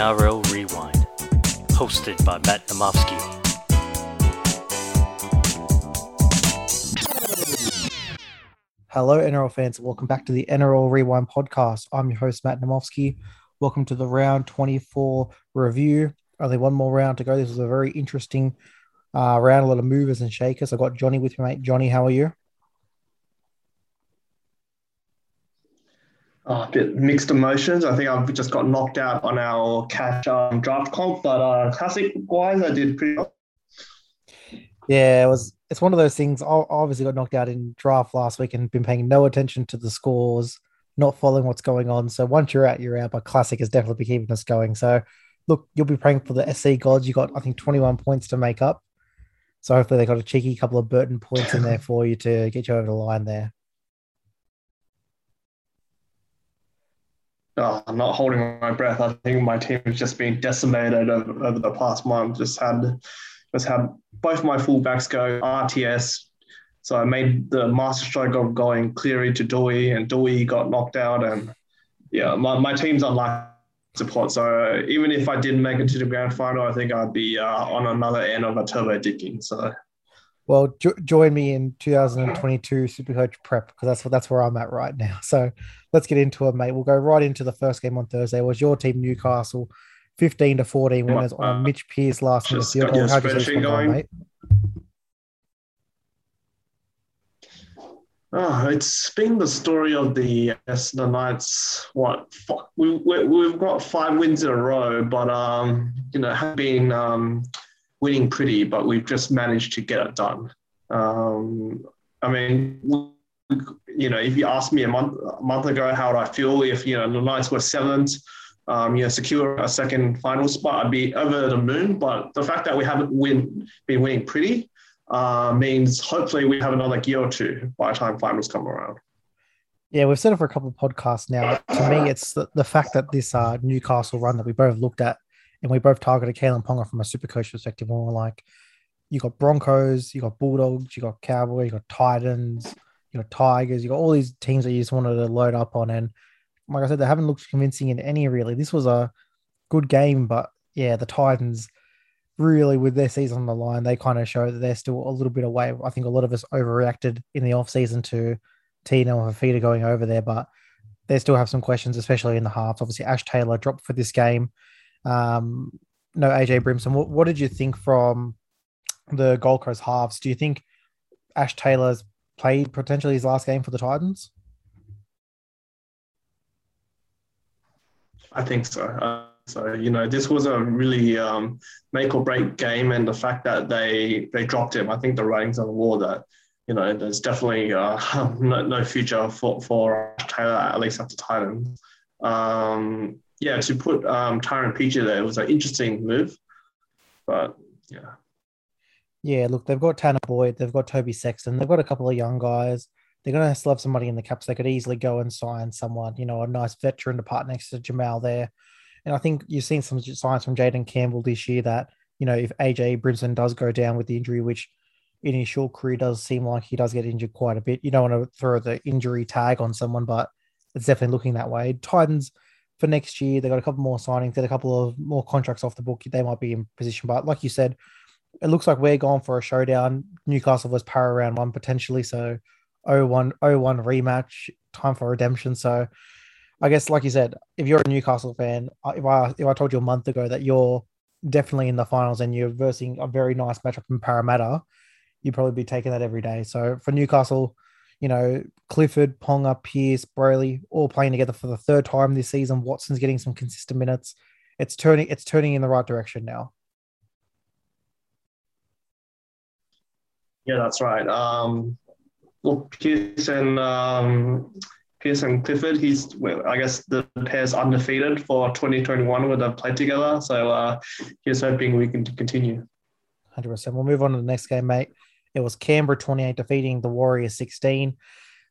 NRL Rewind, hosted by Matt Namofsky. Hello, NRL fans, and welcome back to the NRL Rewind podcast. I'm your host, Matt Namofsky. Welcome to the round 24 review. Only one more round to go. This was a very interesting uh, round, a lot of movers and shakers. I've got Johnny with me, mate. Johnny, how are you? Uh, a bit mixed emotions. I think I've just got knocked out on our cash um, draft comp, but uh, classic wise, I did pretty well. Yeah, it was. It's one of those things. I obviously got knocked out in draft last week and been paying no attention to the scores, not following what's going on. So once you're out, you're out. But classic has definitely been keeping us going. So look, you'll be praying for the SC gods. You got I think 21 points to make up. So hopefully they got a cheeky couple of Burton points in there for you to get you over the line there. Oh, I'm not holding my breath. I think my team has just been decimated over, over the past month. Just had just had both my fullbacks go RTS. So I made the master stroke of going Cleary to Doueihi, and Doueihi got knocked out. And yeah, my, my team's life support. So even if I didn't make it to the grand final, I think I'd be uh, on another end of a turbo digging. So well, jo- join me in 2022 Supercoach prep because that's what that's where I'm at right now. So let's get into it, mate. We'll go right into the first game on Thursday. It was your team Newcastle, 15 to 14 winners on uh, Mitch Pearce last minute field goal. How you going? mate? Oh, it's been the story of the the Knights. What we, we have got five wins in a row, but um, you know, have been um winning pretty, but we've just managed to get it done. Um, I mean, you know, if you asked me a month a month ago how would I feel if you know the Knights were seventh, um, you know, secure a second final spot, I'd be over the moon. But the fact that we haven't win been winning pretty uh, means hopefully we have another gear or two by the time finals come around. Yeah, we've said it for a couple of podcasts now. To me, it's the, the fact that this uh, Newcastle run that we both looked at and we both targeted Kalyn Ponga from a super coach perspective. And we're like, you got Broncos, you got Bulldogs, you got Cowboys, you got Titans, you got Tigers, you got all these teams that you just wanted to load up on. And like I said, they haven't looked convincing in any really. This was a good game, but yeah, the Titans really with their season on the line, they kind of show that they're still a little bit away. I think a lot of us overreacted in the off season to Tino and Fifita going over there, but they still have some questions, especially in the halves. Obviously, Ash Taylor dropped for this game. Um, no, AJ Brimson. What, what did you think from the Gold Coast halves? Do you think Ash Taylor's played potentially his last game for the Titans? I think so. Uh, so you know, this was a really um, make or break game, and the fact that they they dropped him, I think the writings on the wall that you know there's definitely uh, no, no future for for Taylor at least at the Titans. Um, yeah, to put um, Peachey there was an interesting move, but yeah. Yeah, look, they've got Tanner Boyd, they've got Toby Sexton, they've got a couple of young guys. They're going to still have somebody in the caps. They could easily go and sign someone, you know, a nice veteran to part next to Jamal there. And I think you've seen some signs from Jayden Campbell this year that, you know, if AJ Brimson does go down with the injury, which in his short career does seem like he does get injured quite a bit, you don't want to throw the injury tag on someone, but it's definitely looking that way. Titans, for next year. They got a couple more signings, get a couple of more contracts off the book. They might be in position, but like you said, it looks like we're going for a showdown. Newcastle was Parra round one potentially, so 0-1, 0-1 rematch, time for redemption. So I guess, like you said, if you're a Newcastle fan, if I if I told you a month ago that you're definitely in the finals and you're versing a very nice matchup in Parramatta, you'd probably be taking that every day. So for Newcastle, you know, Clifford, Ponga, Pearce, Brailey, all playing together for the third time this season. Watson's getting some consistent minutes. It's turning it's turning in the right direction now. Yeah, that's right. Um, well, Pearce and um, Pearce and Clifford, he's well, I guess the pair's undefeated for 2021 when they've played together. So uh, he's hoping we can continue. 100%. We'll move on to the next game, mate. It was Canberra 28 defeating the Warriors 16.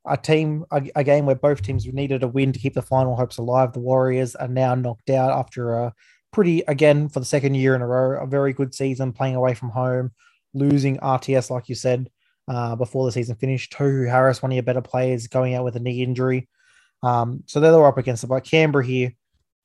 A team, a, a, game where both teams needed a win to keep the final hopes alive. The Warriors are now knocked out after a pretty, again, for the second year in a row, a very good season playing away from home, losing RTS, like you said, uh, before the season finished. Tohu Harris, one of your better players, going out with a knee injury. Um, so they're up against. But Canberra here,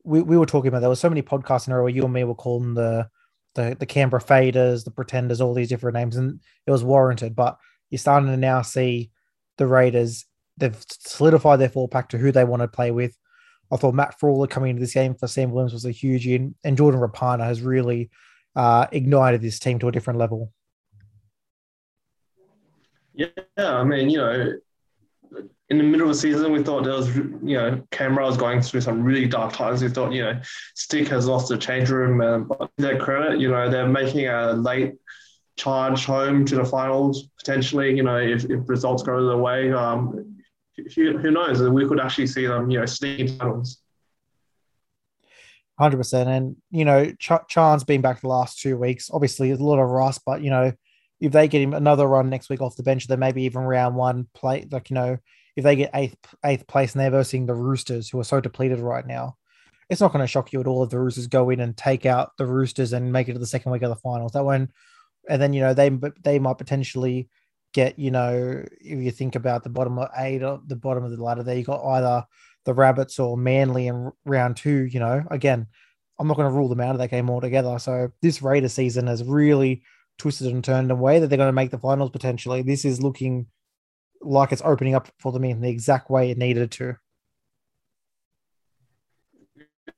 we, we were talking about there were so many podcasts in a row where you and me were calling the the the Canberra Faders, the Pretenders, all these different names, and it was warranted. But you're starting to now see the Raiders. They've solidified their four pack to who they want to play with. I thought Matt Frawley coming into this game for Sam Williams was a huge in, and Jordan Rapana has really uh, ignited this team to a different level. Yeah, I mean, you know, in the middle of the season, we thought there was, you know, Canberra was going through some really dark times. We thought, you know, Stick has lost the change room, um, but their credit, you know, they're making a late charge home to the finals potentially. You know, if, if results go their way, um, who, who knows? We could actually see them, you know, sneaking finals. Hundred percent, and you know, Ch- Chan's been back the last two weeks. Obviously, there's a lot of rust, but you know, if they get him another run next week off the bench, then maybe even round one play, like you know, if they get eighth eighth place and they're versing the Roosters, who are so depleted right now, it's not going to shock you at all if the Roosters go in and take out the Roosters and make it to the second week of the finals. That one, and then you know they they might potentially get you know if you think about the bottom of eight or the bottom of the ladder there, you got either the Rabbits or Manly in round two. You know, again, I'm not going to rule them out of that game altogether. So this Raider season has really twisted and turned in a way that they're going to make the finals potentially. This is looking like it's opening up for them in the exact way it needed to.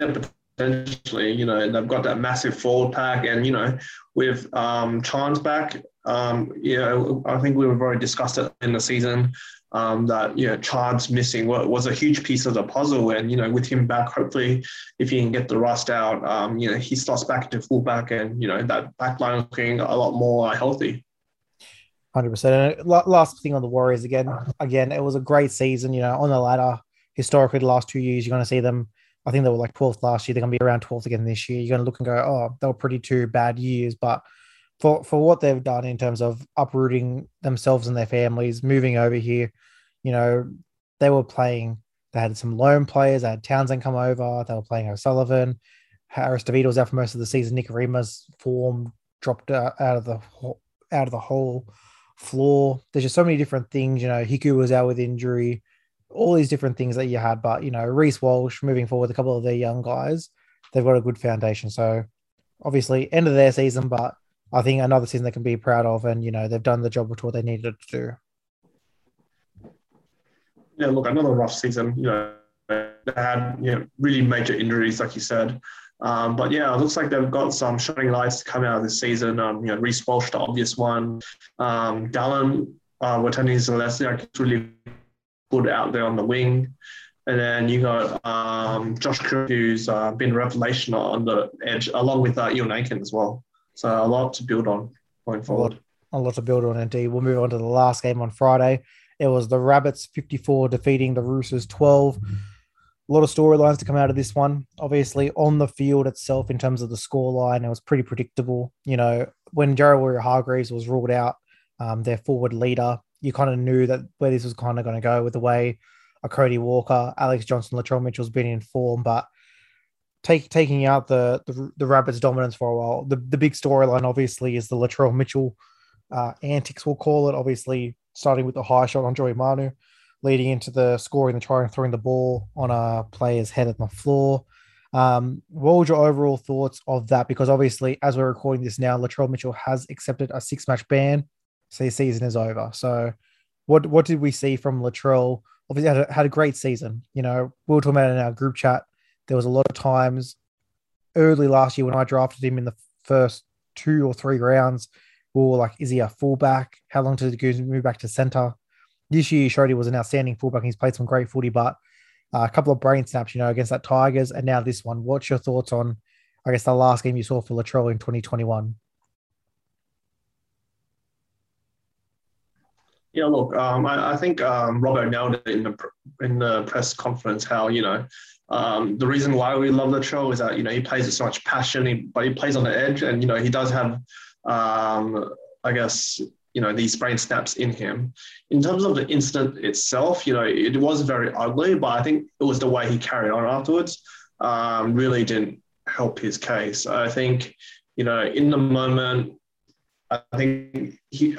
Yeah, potentially, you know, they've got that massive forward pack, and you know, with um, Charnze back, um, you know, I think we've already discussed it in the season um, that you know Charnze missing was a huge piece of the puzzle, and you know, with him back, hopefully, if he can get the rust out, um, you know, he slots back into fullback, and you know, that back line looking a lot more healthy. Hundred percent. And last thing on the Warriors again. Again, it was a great season. You know, on the ladder, historically, the last two years, you're going to see them. I think they were like 12th last year. They're going to be around 12th again this year. You're going to look and go, oh, they were pretty two bad years. But for for what they've done in terms of uprooting themselves and their families, moving over here, you know, they were playing. They had some loan players. They had Townsend come over. They were playing O'Sullivan. Harris DeVito was out for most of the season. Nikorima's form dropped out of the out of the whole floor. There's just so many different things. You know, Hiku was out with injury, all these different things that you had. But, you know, Reece Walsh moving forward, a couple of their young guys, they've got a good foundation. So obviously, end of their season, but I think another season they can be proud of. And, you know, they've done the job with what they needed to do. Yeah, look, another rough season. You know, they had you know really major injuries, like you said. Um, but yeah, it looks like they've got some shining lights coming out of this season. Um, you know, Reece Walsh, the obvious one. Um, Dallin, uh, Watene Zelezniak is really good out there on the wing. And then you got um, Josh Curran, who's uh, been a revelation on the edge, along with uh, Euan Aitken as well. So a lot to build on going forward. A lot, a lot to build on, indeed. We'll move on to the last game on Friday. It was the Rabbits 54 defeating the Roosters 12. Mm-hmm a lot of storylines to come out of this one. Obviously, on the field itself, in terms of the scoreline, it was pretty predictable. You know, when Jared Waerea-Hargreaves was ruled out, um, their forward leader, you kind of knew that where this was kind of going to go with the way a Cody Walker, Alex Johnston, Latrell Mitchell's been in form, but take, taking out the, the, the Rabbits' dominance for a while. The the big storyline obviously is the Latrell Mitchell uh, antics. We'll call it. Obviously, starting with the high shot on Joey Manu leading into the scoring the try and throwing the ball on a player's head on the floor. Um, what were your overall thoughts of that? Because obviously, as we're recording this now, Latrell Mitchell has accepted a six match ban, so his season is over. So, what what did we see from Latrell? Obviously, had a, had a great season. You know, we were talking about in our group chat. There was a lot of times early last year when I drafted him in the first two or three rounds. We were like, is he a fullback? How long does he move back to center? this year he showed he was an outstanding fullback. He's played some great footy, but uh, a couple of brain snaps, you know, against that Tigers, and now this one. What's your thoughts on, I guess, the last game you saw for Latrell in 2021? Yeah, look, um, I, I, think um, Robert nailed it in the in the press conference. How you know um, the reason why we love Latrell is that you know he plays with so much passion, he, but he plays on the edge, and you know he does have, um, I guess, you know these brain snaps in him. In terms of the incident itself, you know it was very ugly, but I think it was the way he carried on afterwards um, really didn't help his case. I think you know in the moment, I think he.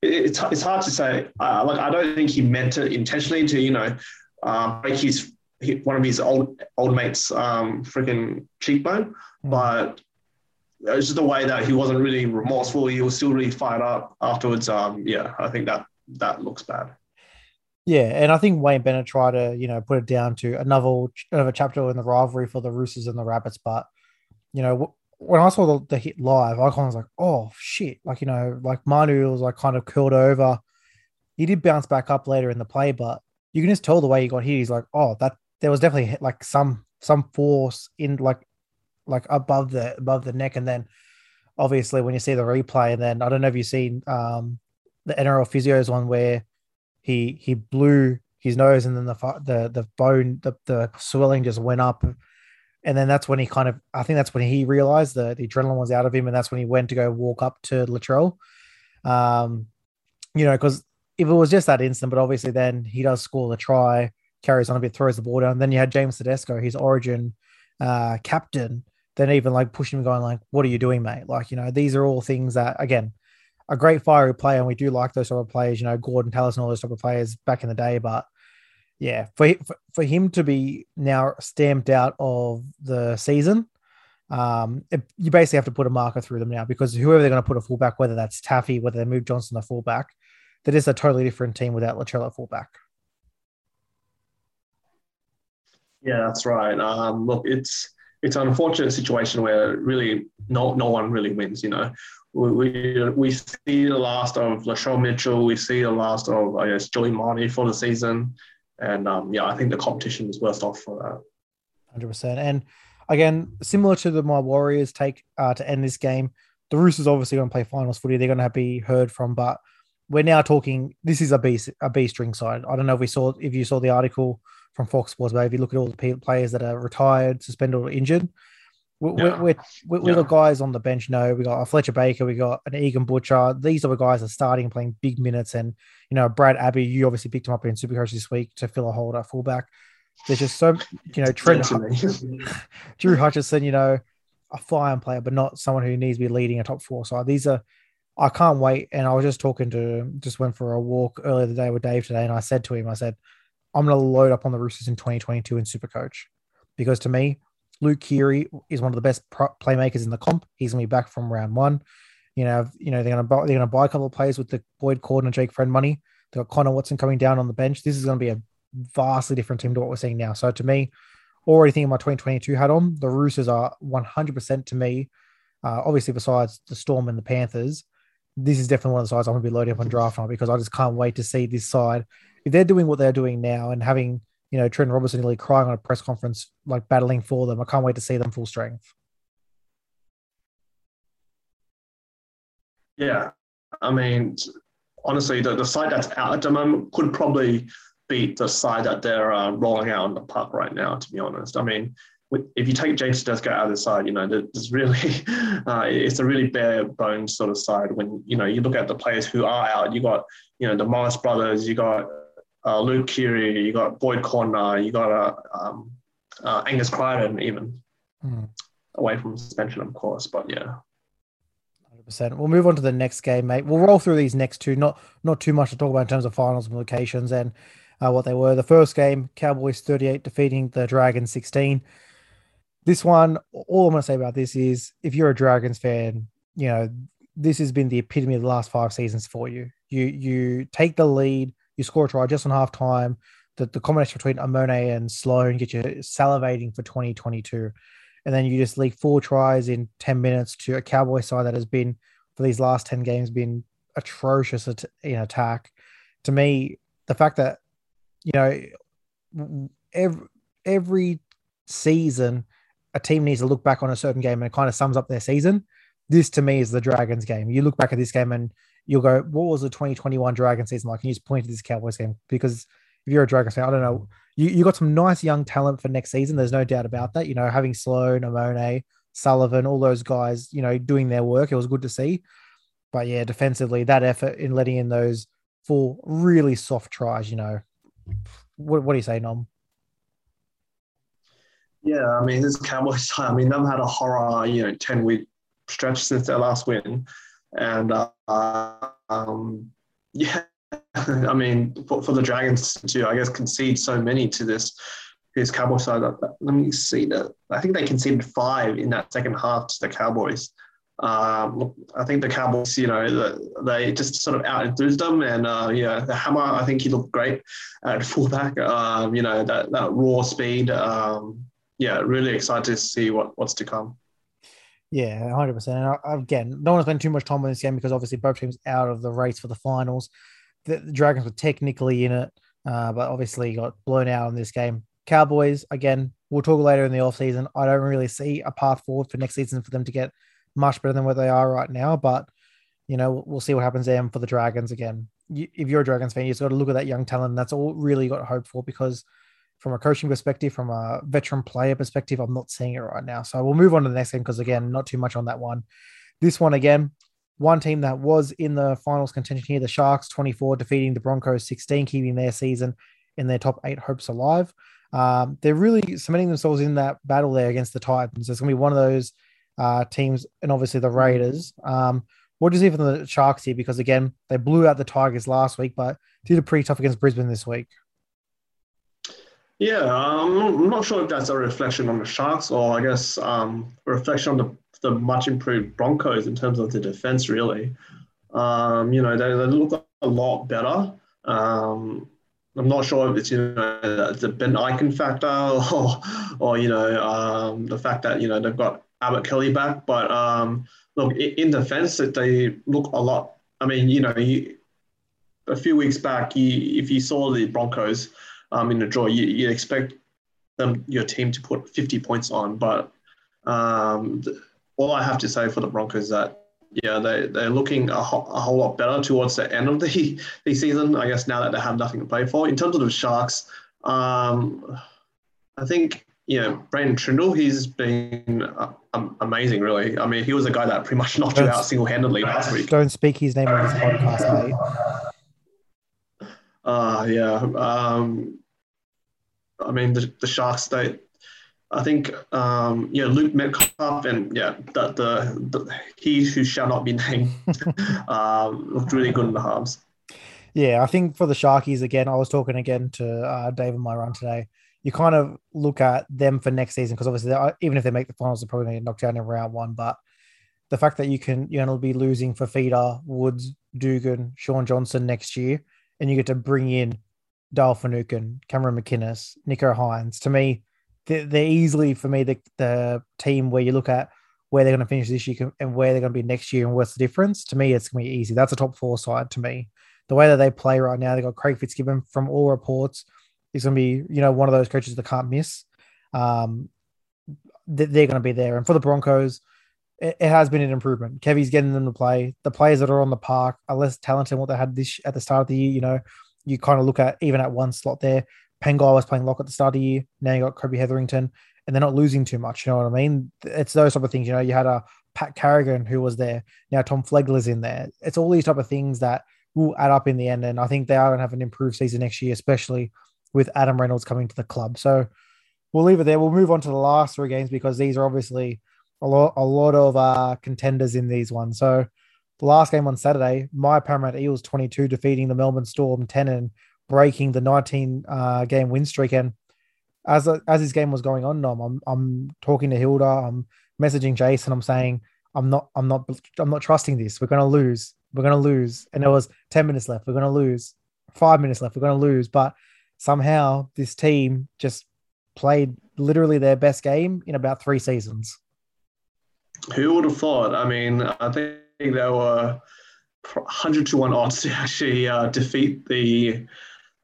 It's, it's hard to say. Uh, like I don't think he meant it intentionally to you know uh, break his hit one of his old old mates' um, freaking cheekbone, Mm. but it was just the way that he wasn't really remorseful. He was still really fired up afterwards. Um, yeah, I think that that looks bad. Yeah, and I think Wayne Bennett tried to, you know, put it down to another another chapter in the rivalry for the Roosters and the Rabbits. But, you know, when I saw the, the hit live, I kind of was like, oh shit! Like you know, like Manu was like kind of curled over. He did bounce back up later in the play, but you can just tell the way he got hit. He's like, oh, that there was definitely like some some force in like like above the above the neck, and then obviously when you see the replay, and then I don't know if you've seen um the NRL physios one where he he blew his nose and then the the the bone the, the swelling just went up and then that's when he kind of I think that's when he realized that the adrenaline was out of him and that's when he went to go walk up to Latrell um you know because if it was just that instant but obviously then he does score the try carries on a bit throws the ball down then you had James Tedesco his origin uh captain then even like pushing him going like what are you doing mate like you know these are all things that again a great fiery player, and we do like those sort of players. You know, Gorden Tallis and all those type of players back in the day. But yeah, for for, him to be now stamped out of the season, um, it, you basically have to put a marker through them now because whoever they're going to put a fullback, whether that's Taaffe, whether they move Johnston to fullback, that is a totally different team without Latrell at fullback. Yeah, that's right. Um, look, it's it's an unfortunate situation where really no no one really wins. You know, we we, we see the last of Latrell Mitchell, we see the last of I guess Joey Manu for the season, and um, yeah, I think the competition is worse off for that. Hundred percent. And again, similar to the my Warriors take uh, to end this game, the Roosters obviously going to play finals footy. They're going to be heard from, but we're now talking. This is a B a B string side. I don't know if we saw if you saw the article from Fox Sports, but if you look at all the players that are retired, suspended, or injured, we're, we're, we're, we're the guys on the bench. No, we got a Fletcher Baker, we got an Egan Butcher. These are the guys that are starting playing big minutes. And you know, Brad Abbey, you obviously picked him up in Supercoach this week to fill a hole at fullback. There's just so you know Trent. Drew Hutchinson. you know, a fine player, but not someone who needs to be leading a top four side. These are, I can't wait. And I was just talking to, just went for a walk earlier the day with Dave today, and I said to him, I said, I'm going to load up on the Roosters in 2022 in Supercoach because to me, Luke Keary is one of the best playmakers in the comp. He's going to be back from round one. You know, you know they're going to buy, they're going to buy a couple of players with the Boyd Cordner and Jake Friend money. They've got Connor Watson coming down on the bench. This is going to be a vastly different team to what we're seeing now. So to me, already thinking my 2022 hat on. The Roosters are 100% to me. Uh, obviously, besides the Storm and the Panthers, this is definitely one of the sides I'm going to be loading up on draft night because I just can't wait to see this side. If they're doing what they're doing now and having, you know, Trent Robinson nearly crying on a press conference, like battling for them, I can't wait to see them full strength. Yeah, I mean, honestly, the, the side that's out at the moment could probably beat the side that they're uh, rolling out on the park right now. To be honest, I mean, if you take James Tedesco out of the side, you know, there- there's really uh, it's a really bare bones sort of side. When you know you look at the players who are out, you got you know the Morris brothers, you got uh, Luke Keary, you got Boyd Cordner, you got uh, um, uh, Angus Crichton, even Hmm. away from suspension, of course. But yeah. 100%. We'll move on to the next game, mate. We'll roll through these next two. Not not too much to talk about in terms of finals and locations and uh, what they were. The first game, Cowboys 38 defeating the Dragons 16. This one, all I'm going to say about this is if you're a Dragons fan, you know, this has been the epitome of the last five seasons for you. You you take the lead, you score a try just on half time. The, the combination between Amone and Sloan get you salivating for 2022 and then you just leak four tries in 10 minutes to a Cowboy side that has been for these last 10 games been atrocious at, in attack. To me, the fact that you know every every season a team needs to look back on a certain game and it kind of sums up their season. This to me is the Dragons game. You look back at this game and you'll go, "What was the 2021 Dragon season like?" And you just point to this Cowboys game because if you're a Dragons fan, I don't know, you, you got some nice young talent for next season. There's no doubt about that. You know, having Sloan, Amone, Sullivan, all those guys, you know, doing their work. It was good to see. But yeah, defensively, that effort in letting in those four really soft tries, you know. What, what do you say, Nom? Yeah, I mean, this Cowboys I mean, they've had a horror, you know, 10 week stretch since their last win. And, uh, um, yeah, I mean, for, for the Dragons to, I guess, concede so many to this his Cowboy side. Let me see that. I think they conceded five in that second half to the Cowboys. Um, I think the Cowboys, you know, they just sort of out enthused them, and uh, yeah, the hammer. I think he looked great at fullback. Um, you know, that that raw speed. Um, yeah, really excited to see what what's to come. Yeah, hundred percent. And again, don't want to spend too much time on this game because obviously both teams out of the race for the finals. The, the Dragons were technically in it, uh, but obviously got blown out in this game. Cowboys, again, we'll talk later in the off season. I don't really see a path forward for next season for them to get much better than where they are right now, but you know we'll see what happens there for the Dragons again. You, if you're a Dragons fan, you just got to look at that young talent. That's all really got hope for because from a coaching perspective, from a veteran player perspective, I'm not seeing it right now. So we'll move on to the next game because again, not too much on that one. This one again, one team that was in the finals contention here, the Sharks 24, defeating the Broncos 16, keeping their season in their top eight hopes alive. Um, they're really cementing themselves in that battle there against the Titans. It's going to be one of those uh, teams, and obviously the Raiders. Um, what do you see from the Sharks here? Because again, they blew out the Tigers last week, but did a pretty tough against Brisbane this week. Yeah, um, I'm not sure if that's a reflection on the Sharks or I guess um, a reflection on the, the much improved Broncos in terms of the defense, really. Um, you know, they, they look a lot better. Um, I'm not sure if it's you know the Ben Ikin factor or, or you know um, the fact that you know they've got Albert Kelly back, but um, look in defense that they look a lot. I mean, you know, you, a few weeks back, you, if you saw the Broncos, um, in a draw, you, you expect them your team to put 50 points on. But um, all I have to say for the Broncos is that yeah, they they're looking a, ho- a whole lot better towards the end of the the season. I guess now that they have nothing to play for. In terms of the Sharks, um, I think you know Braydon Trindall, he's been uh, amazing. Really, I mean, he was a guy that pretty much knocked don't, you out single handedly last week. Don't speak his name on this podcast, mate. Uh, yeah. Um, I mean, the, the Sharks, they, I think, um, yeah, Luke Metcalf and yeah, the, the, the he who shall not be named um, looked really good in the halves. Yeah, I think for the Sharkies again, I was talking again to uh, Dave in my run today. You kind of look at them for next season because obviously, even if they make the finals, they're probably going to get knocked out in round one. But the fact that you can, going to be losing for Fifita, Woods, Dugan, Shaun Johnson next year, and you get to bring in Dale Finucane, Cameron McInnes, Nicho Hynes. To me, they're, they're easily for me the, the team where you look at where they're going to finish this year and where they're going to be next year and what's the difference. To me, it's going to be easy. That's a top four side to me. The way that they play right now, they got Craig Fitzgibbon from all reports. He's going to be, you know, one of those coaches that can't miss. Um, they're going to be there. And for the Broncos, it, has been an improvement. Kevy's getting them to play. The players that are on the park are less talented than what they had this at the start of the year. You know, you kind of look at even at one slot there. Pangai was playing lock at the start of the year. Now you got Kobe Hetherington, and they're not losing too much. You know what I mean? It's those type of things. You know, you had a Pat Carrigan who was there. Now Tom Flegler's in there. It's all these type of things that will add up in the end. And I think they are going to have an improved season next year, especially with Adam Reynolds coming to the club. So we'll leave it there. We'll move on to the last three games because these are obviously a lot, a lot of uh, contenders in these ones. So the last game on Saturday, my Parramatta Eels 22 defeating the Melbourne Storm 10 and breaking the 19 uh, game win streak. And as as this game was going on, Nom, I'm I'm talking to Hilda, I'm messaging Jason, I'm saying I'm not I'm not I'm not trusting this. We're gonna lose. We're gonna lose. And there was 10 minutes left. We're gonna lose. Five minutes left. We're gonna lose. But somehow this team just played literally their best game in about three seasons. Who would have thought? I mean, I think there were 100 to 1 odds to actually uh, defeat the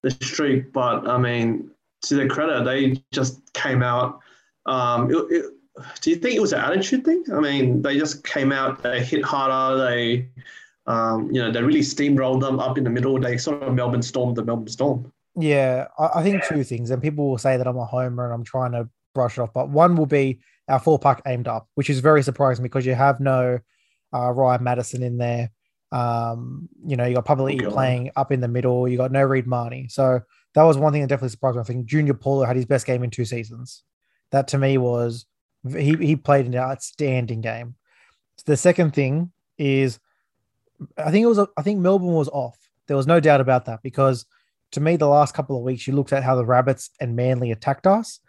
the streak. But I mean, to their credit, they just came out. Um, it, it, do you think it was an attitude thing? I mean, they just came out, they hit harder, they, um, you know, they really steamrolled them up in the middle. They sort of Melbourne stormed the Melbourne Storm. Yeah, I, I think two things, and people will say that I'm a homer and I'm trying to brush it off, but one will be our four pack aimed up, which is very surprising because you have no uh, Ryan Matterson in there. Um, you know, you got Public okay. playing up in the middle. You got no Reed Mahoney. So that was one thing that definitely surprised me. I think Junior Paulo had his best game in two seasons. That to me was he he played an outstanding game. The second thing is, I think it was I think Melbourne was off. There was no doubt about that because to me, the last couple of weeks, you looked at how the Rabbits and Manly attacked us.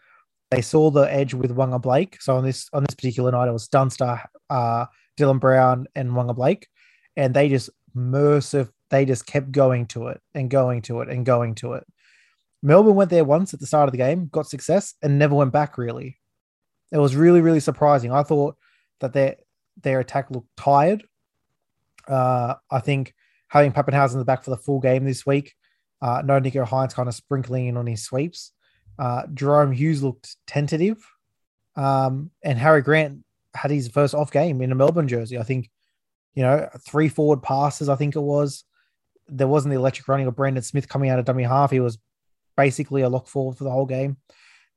They saw the edge with Waqa Blake. So on this on this particular night, it was Dunster, uh, Dylan Brown, and Waqa Blake, and they just merciful. They just kept going to it and going to it and going to it. Melbourne went there once at the start of the game, got success, and never went back. Really, it was really really surprising. I thought that their their attack looked tired. Uh, I think having Papenhuyzen in the back for the full game this week, uh, no Nicho Hynes kind of sprinkling in on his sweeps. Uh, Jahrome Hughes looked tentative, um, and Harry Grant had his first off game in a Melbourne jersey. I think, you know, three forward passes. I think it was. There wasn't the electric running of Brandon Smith coming out of dummy half. He was basically a lock forward for the whole game.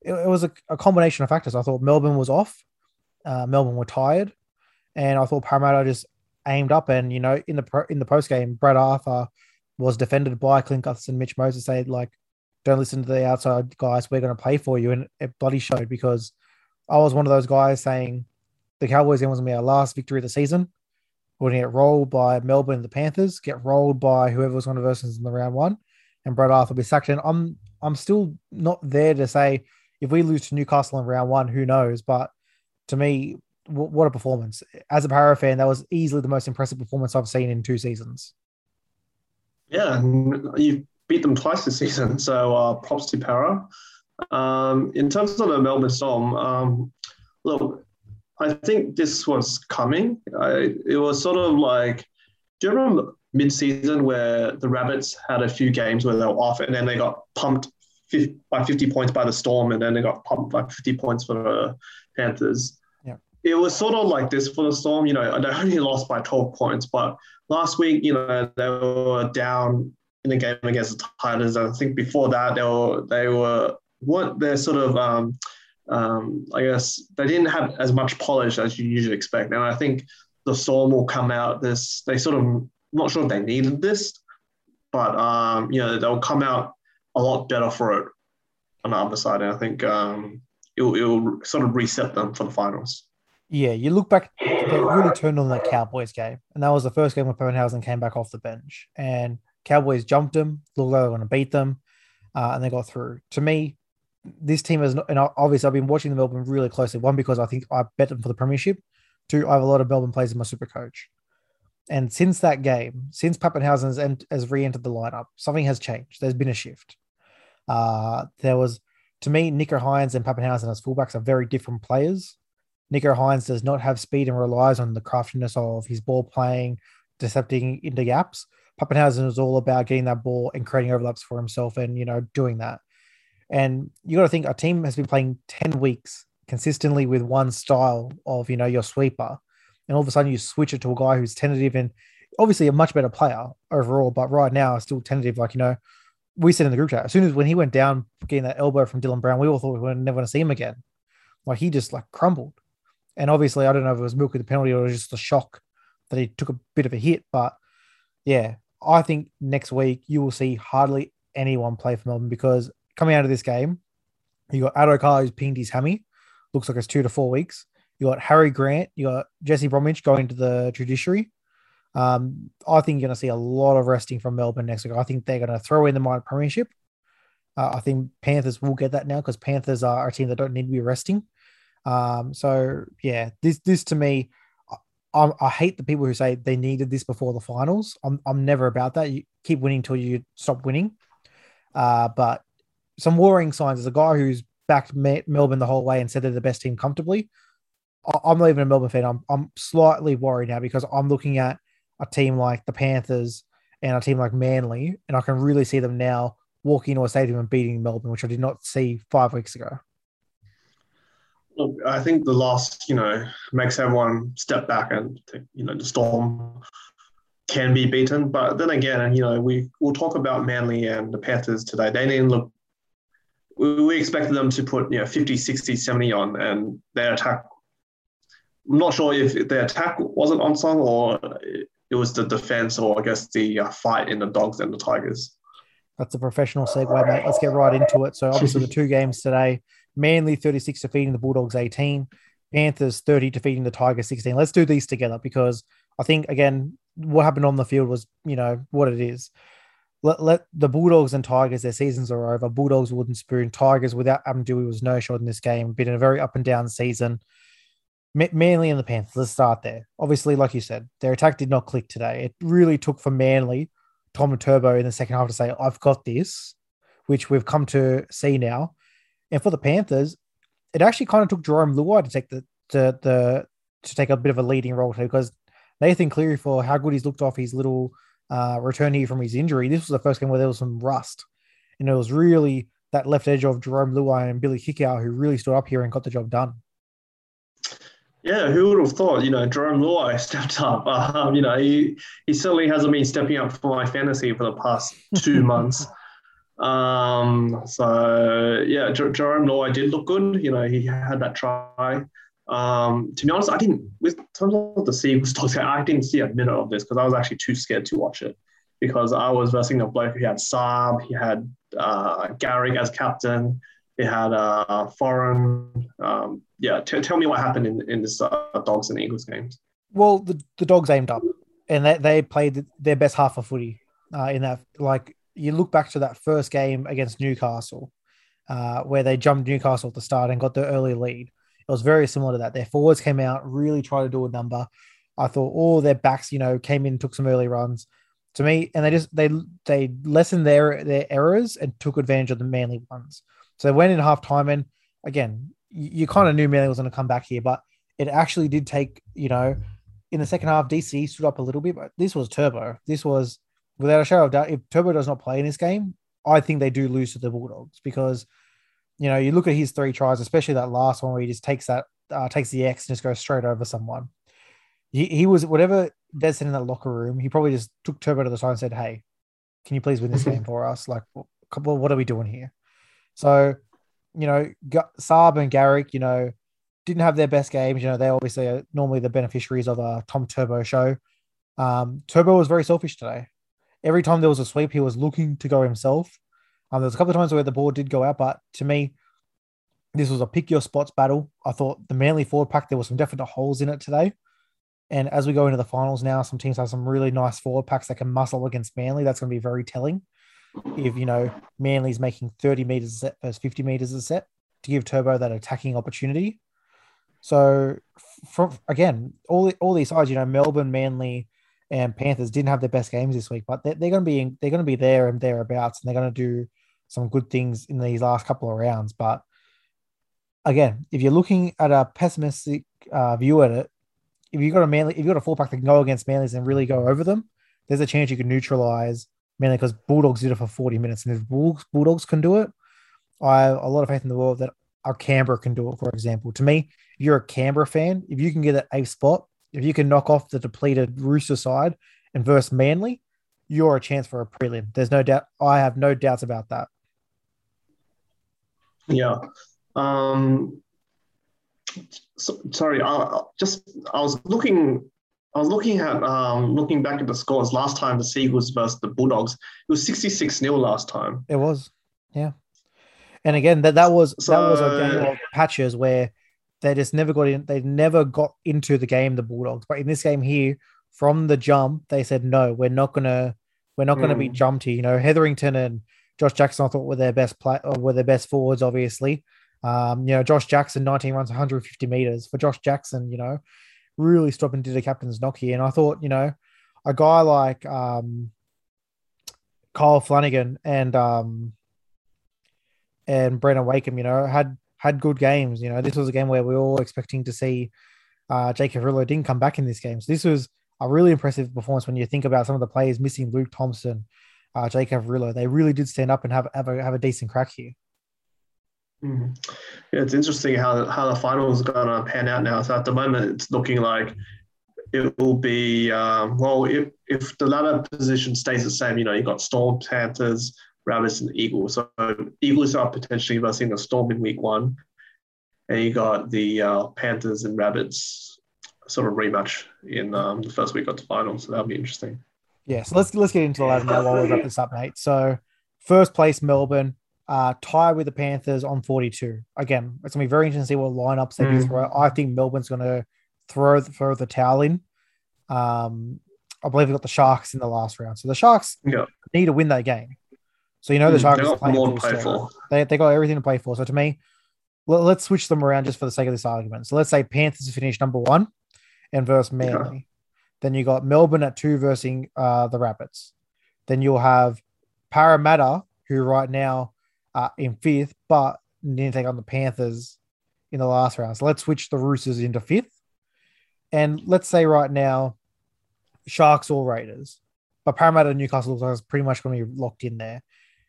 It, it was a, a, combination of factors. I thought Melbourne was off. Uh, Melbourne were tired, and I thought Parramatta just aimed up. And you know, in the pro, in the post game, Brad Arthur was defended by Clint Gutherson, Mitch Moses said like, "Don't listen to the outside guys. We're going to play for you," and it bloody showed because I was one of those guys saying the Cowboys game was going to be our last victory of the season. We're going to get rolled by Melbourne and the Panthers, get rolled by whoever was going to versus in the round one, and Brad Arthur will be sacked. And I'm I'm still not there to say if we lose to Newcastle in round one, who knows? But to me, w- what a performance! As a Parra fan, that was easily the most impressive performance I've seen in two seasons. Yeah, you beat them twice this season, so uh, props to Parra. Um, in terms of the Melbourne Storm, um, look, I think this was coming. I, it was sort of like, do you remember mid-season where the Rabbits had a few games where they were off, and then they got pumped by 50 points by the Storm, and then they got pumped by 50 points for the Panthers. Yeah. It was sort of like this for the Storm. You know, they only lost by 12 points, but last week, you know, they were down in the game against the Titans. I think before that, they were they were what they're sort of um, um, I guess they didn't have as much polish as you usually expect. And I think the Storm will come out this. They sort of not sure if they needed this, but um, you know they'll come out a lot better for it on the other side. And I think um, it'll, it'll sort of reset them for the finals. Yeah, you look back, they really turned on that Cowboys game. And that was the first game where Papenhuyzen came back off the bench. And Cowboys jumped them, looked like they were going to beat them, uh, and they got through. To me, this team is, and obviously I've been watching the Melbourne really closely. One, because I think I bet them for the Premiership. Two, I have a lot of Melbourne players in my super coach. And since that game, since Papenhuyzen has, has re entered the lineup, something has changed. There's been a shift. Uh, there was, to me, Nicho Hynes and Papenhuyzen as fullbacks are very different players. Nicho Hynes does not have speed and relies on the craftiness of his ball playing, decepting into gaps. Papenhuyzen is all about getting that ball and creating overlaps for himself and, you know, doing that. And you got to think a team has been playing 10 weeks consistently with one style of, you know, your sweeper. And all of a sudden you switch it to a guy who's tentative and obviously a much better player overall, but right now still tentative. Like, you know, we said in the group chat, as soon as when he went down getting that elbow from Dylan Brown, we all thought we were never going to see him again. Like he just like crumbled. And obviously, I don't know if it was milk with the penalty or just a shock that he took a bit of a hit. But yeah, I think next week you will see hardly anyone play for Melbourne because coming out of this game, you got Addo who's pinged his hammy, looks like it's two to four weeks. You got Harry Grant, you got Jesse Bromwich going to the judiciary. Um, I think you're going to see a lot of resting from Melbourne next week. I think they're going to throw in the minor premiership. Uh, I think Panthers will get that now because Panthers are a team that don't need to be resting. Um, so yeah, this this to me, I, I, hate the people who say they needed this before the finals. I'm I'm never about that. You keep winning until you stop winning. Uh, but some worrying signs. As a guy who's backed Melbourne the whole way and said they're the best team comfortably, I'm not even a Melbourne fan. I'm I'm slightly worried now because I'm looking at a team like the Panthers and a team like Manly, and I can really see them now walking into a stadium and beating Melbourne, which I did not see five weeks ago. Look, I think the loss, you know, makes everyone step back and you know, the Storm can be beaten. But then again, you know, we will talk about Manly and the Panthers today. They didn't look. We, we expected them to put, you know, 50, 60, 70 on, and their attack. I'm not sure if their attack wasn't on song or it was the defense or I guess the uh, fight in the Dogs and the Tigers. That's a professional segue, mate. Let's get right into it. So obviously the two games today. Manly 36 defeating the Bulldogs 18, Panthers 30 defeating the Tigers 16. Let's do these together because I think again what happened on the field was, you know, what it is. Let, let the Bulldogs and Tigers, their seasons are over. Bulldogs wooden spoon. Tigers without Doueihi was no shot in this game. Been a very up and down season. Manly and the Panthers. Let's start there. Obviously, like you said, their attack did not click today. It really took for Manly, Tom and Turbo in the second half to say, "I've got this," which we've come to see now. And for the Panthers, it actually kind of took Jarome Luai to take the the, the to take a bit of a leading role today because Nathan Cleary, for how good he's looked off his little uh, return here from his injury, this was the first game where there was some rust, and it was really that left edge of Jarome Luai and Billy Kikau who really stood up here and got the job done. Yeah, who would have thought? You know, Jarome Luai stepped up. Um, you know, he he certainly hasn't been stepping up for my fantasy for the past two months. Um, so yeah, Jarome Luai did look good. You know, he had that try. Um, to be honest, I didn't with terms of the Seagulls talks. I didn't see a minute of this because I was actually too scared to watch it because I was versing a bloke who had Saab, he had uh, Garrick as captain, he had uh, Foran. Um, yeah, t- tell me what happened in in this uh, Dogs and Eagles games. Well, the, the Dogs aimed up, and they, they played their best half of footy uh, in that. Like you look back to that first game against Newcastle, uh, where they jumped Newcastle at the start and got the early lead it was very similar to that. Their forwards came out, really tried to do a number. I thought all their backs, you know, came in, took some early runs. To me, and they just they they lessened their their errors and took advantage of the Manly ones. So they went in half time, and again, you, you kind of knew Manly was going to come back here, but it actually did take, you know, in the second half, DC stood up a little bit, but this was Turbo. This was without a shadow of doubt. If Turbo does not play in this game, I think they do lose to the Bulldogs because you know, you look at his three tries, especially that last one where he just takes that, uh, takes the X and just goes straight over someone. He, he was whatever Des said in that locker room. He probably just took Turbo to the side and said, "Hey, can you please win this game for us? Like, well, what are we doing here?" So, you know, Saab and Garrick, you know, didn't have their best games. You know, they obviously are normally the beneficiaries of a Tom Turbo show. Um, Turbo was very selfish today. Every time there was a sweep, he was looking to go himself. Um, there was a couple of times where the ball did go out, but to me, this was a pick your spots battle. I thought the Manly forward pack, there were some definite holes in it today. And as we go into the finals now, some teams have some really nice forward packs that can muscle against Manly. That's going to be very telling. If, you know, Manly's making 30 meters a set versus 50 meters a set to give Turbo that attacking opportunity. So, from again, all, all these sides, you know, Melbourne, Manly, and Panthers didn't have their best games this week, but they're, they're going to be they're going to be there and thereabouts, and they're going to do some good things in these last couple of rounds. But again, if you're looking at a pessimistic uh, view at it, if you've got a manly, if you've got a full pack that can go against Manly's and really go over them, there's a chance you can neutralize Manly because Bulldogs did it for 40 minutes. And if Bulldogs, Bulldogs can do it, I have a lot of faith in the world that our Canberra can do it, for example. To me, if you're a Canberra fan, if you can get an A spot, if you can knock off the depleted Rooster side and verse Manly, you're a chance for a prelim. There's no doubt. I have no doubts about that. Yeah. Um, so, sorry, uh, just I was looking. I was looking at um, looking back at the scores last time the Seagulls versus the Bulldogs. It was 66 0 last time. It was, yeah. And again, that, that was so, that was a game of patches where they just never got in. They never got into the game, the Bulldogs. But in this game here, from the jump, they said no, we're not gonna, we're not gonna be hmm. here. You know, Hetherington and Josh Jackson, I thought were their best play, were their best forwards, obviously. Um, you know, Josh Jackson, 19 runs, 150 meters. For Josh Jackson, you know, really stopping did a captain's knock here. And I thought, you know, a guy like um, Kyle Flanagan and um, and Brandon Wakeham, you know, had had good games. You know, this was a game where we were all expecting to see uh, Jake Averillo didn't come back in this game. So this was a really impressive performance when you think about some of the players missing Luke Thompson, uh, Jake Averillo. They really did stand up and have have a, have a decent crack here. Mm-hmm. Yeah, it's interesting how how the finals are going to pan out now. So at the moment, it's looking like it will be um, well if if the ladder position stays the same. You know, you've got Storm, Panthers, Rabbits, and Eagles. So Eagles are potentially versing the Storm in week one, and you got the uh, Panthers and Rabbits sort of rematch in um, the first week of the final. So that'll be interesting. Yeah, so let's let's get into the ladder now while we wrap this up, mate. So first place Melbourne, uh, tie with the Panthers on 42. Again, it's gonna be very interesting to see what lineups they mm. do throw. I think Melbourne's gonna throw throw the towel in. Um, I believe they got the Sharks in the last round. So the Sharks Yeah. need to win that game. So you know the Mm, Sharks they are playing full to play for. They they got everything to play for. So to me, let, let's switch them around just for the sake of this argument. So let's say Panthers finish number one and versus Manly. Then you got Melbourne at two versus uh, the Rabbits. Then you'll have Parramatta, who right now are in fifth, but to take on the Panthers in the last round. So let's switch the Roosters into fifth. And let's say right now, Sharks or Raiders, but Parramatta and Newcastle looks like it's pretty much going to be locked in there.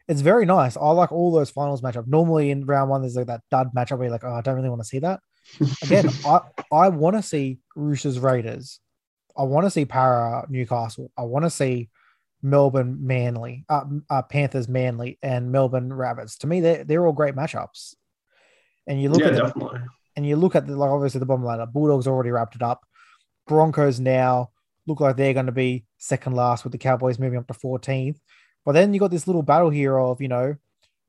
It's very nice. I like all those finals matchup. Normally in round one, there's like that dud matchup where you're like, oh, I don't really want to see that. Again, I, I want to see Roosters Raiders. I want to see Parra Newcastle. I want to see Melbourne Manly, uh, uh, Panthers Manly, and Melbourne Rabbits. To me, they're, they're all great matchups. And you look yeah, at the, and you look at the like obviously the bottom ladder. Bulldogs already wrapped it up. Broncos now look like they're going to be second last with the Cowboys moving up to 14th. But then you got this little battle here of you know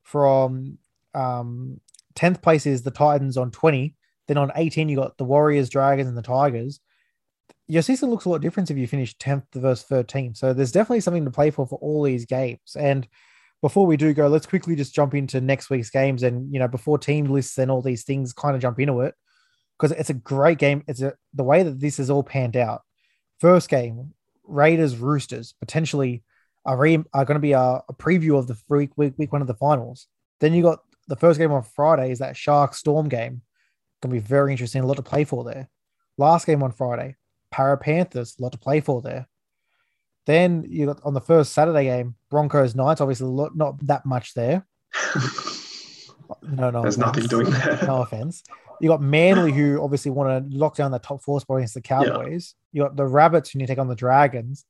from um 10th place is the Titans on 20. Then on 18 you got the Warriors, Dragons, and the Tigers. Your season looks a lot different if you finish 10th versus 13. So there's definitely something to play for for all these games. And before we do go, let's quickly just jump into next week's games. And you know, before team lists and all these things kind of jump into it, because it's a great game. It's a the way that this is all panned out. First game, Raiders Roosters potentially are, re, are going to be a, a preview of the week week one of the finals. Then you got the first game on Friday is that Shark Storm game. Going to be very interesting. A lot to play for there. Last game on Friday, Parra Panthers. A lot to play for there. Then you got on the first Saturday game, Broncos Knights. Obviously, lot, not that much there. No, no, There's nothing doing there. No offense. You got Manly, who obviously want to lock down the top four spot against the Cowboys. You got the Rabbits, who need to take on the Dragons.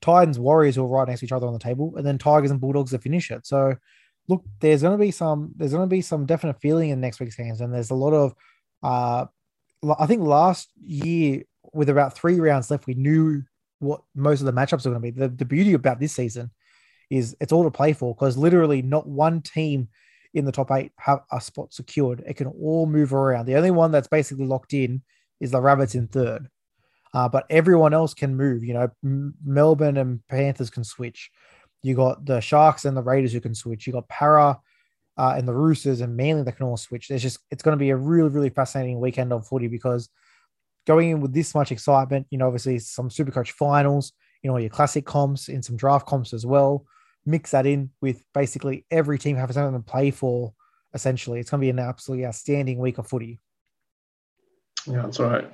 Titans, Warriors, who are right next to each other on the table, and then Tigers and Bulldogs to finish it. So, look, there's going to be some, there's going to be some definite feeling in next week's games, and there's a lot of, uh, I think last year with about three rounds left, we knew what most of the matchups are going to be. The, the beauty about this season is it's all to play for because literally not one team in the top eight have a spot secured. It can all move around. The only one that's basically locked in is the Rabbits in third. Uh, but everyone else can move. You know, M- Melbourne and Panthers can switch. You got the Sharks and the Raiders who can switch. You got Parra uh, and the Roosters and Manly that can all switch. There's just it's going to be a really really fascinating weekend of footy because going in with this much excitement, you know, obviously some Supercoach finals, you know, your classic comps in some draft comps as well. Mix that in with basically every team having something to play for. Essentially, it's going to be an absolutely outstanding week of footy. Yeah, that's right.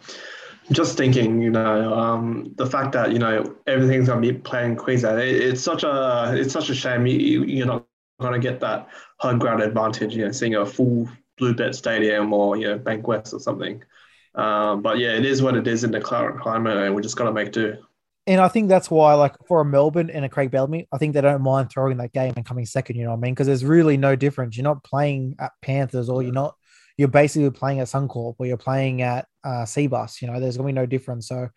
Just thinking, you know, um, the fact that you know everything's gonna be playing Queensland, it, it's such a it's such a shame you, you you're not gonna get that home ground advantage. You know, seeing a full Bluebet Stadium or you know Bankwest or something. Um, but yeah, it is what it is in the current climate, and we just gotta make do. And I think that's why, like for a Melbourne and a Craig Bellamy, I think they don't mind throwing that game and coming second. You know what I mean? Because there's really no difference. You're not playing at Panthers, or you're not. You're basically playing at Suncorp, or you're playing at uh, Cbus. You know, there's gonna be no difference. So,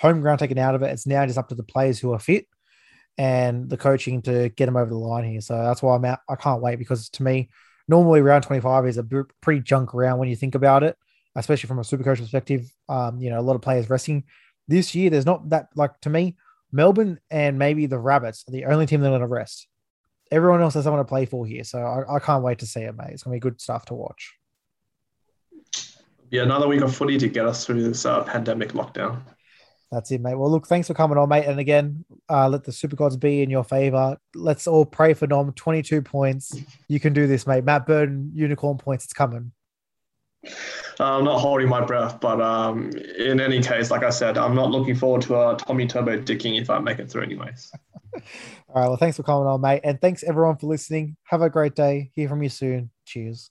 home ground taken out of it. It's now just up to the players who are fit and the coaching to get them over the line here. So that's why I'm out. I can't wait because to me, normally round 25 is a pretty junk round when you think about it, especially from a super coach perspective. Um, you know, a lot of players resting this year. There's not that like to me, Melbourne and maybe the Rabbits are the only team that are going to rest. Everyone else has someone to play for here, so I, I can't wait to see it, mate. It's going to be good stuff to watch. Yeah, another week of footy to get us through this uh, pandemic lockdown. That's it, mate. Well, look, thanks for coming on, mate. And again, uh, let the super gods be in your favor. Let's all pray for Nom. 22 points. You can do this, mate. Matt Burton, unicorn points. It's coming. I'm not holding my breath, but um, in any case, like I said, I'm not looking forward to a Tommy Turbo dicking if I make it through, anyways. All right. Well, thanks for coming on, mate. And thanks everyone for listening. Have a great day. Hear from you soon. Cheers.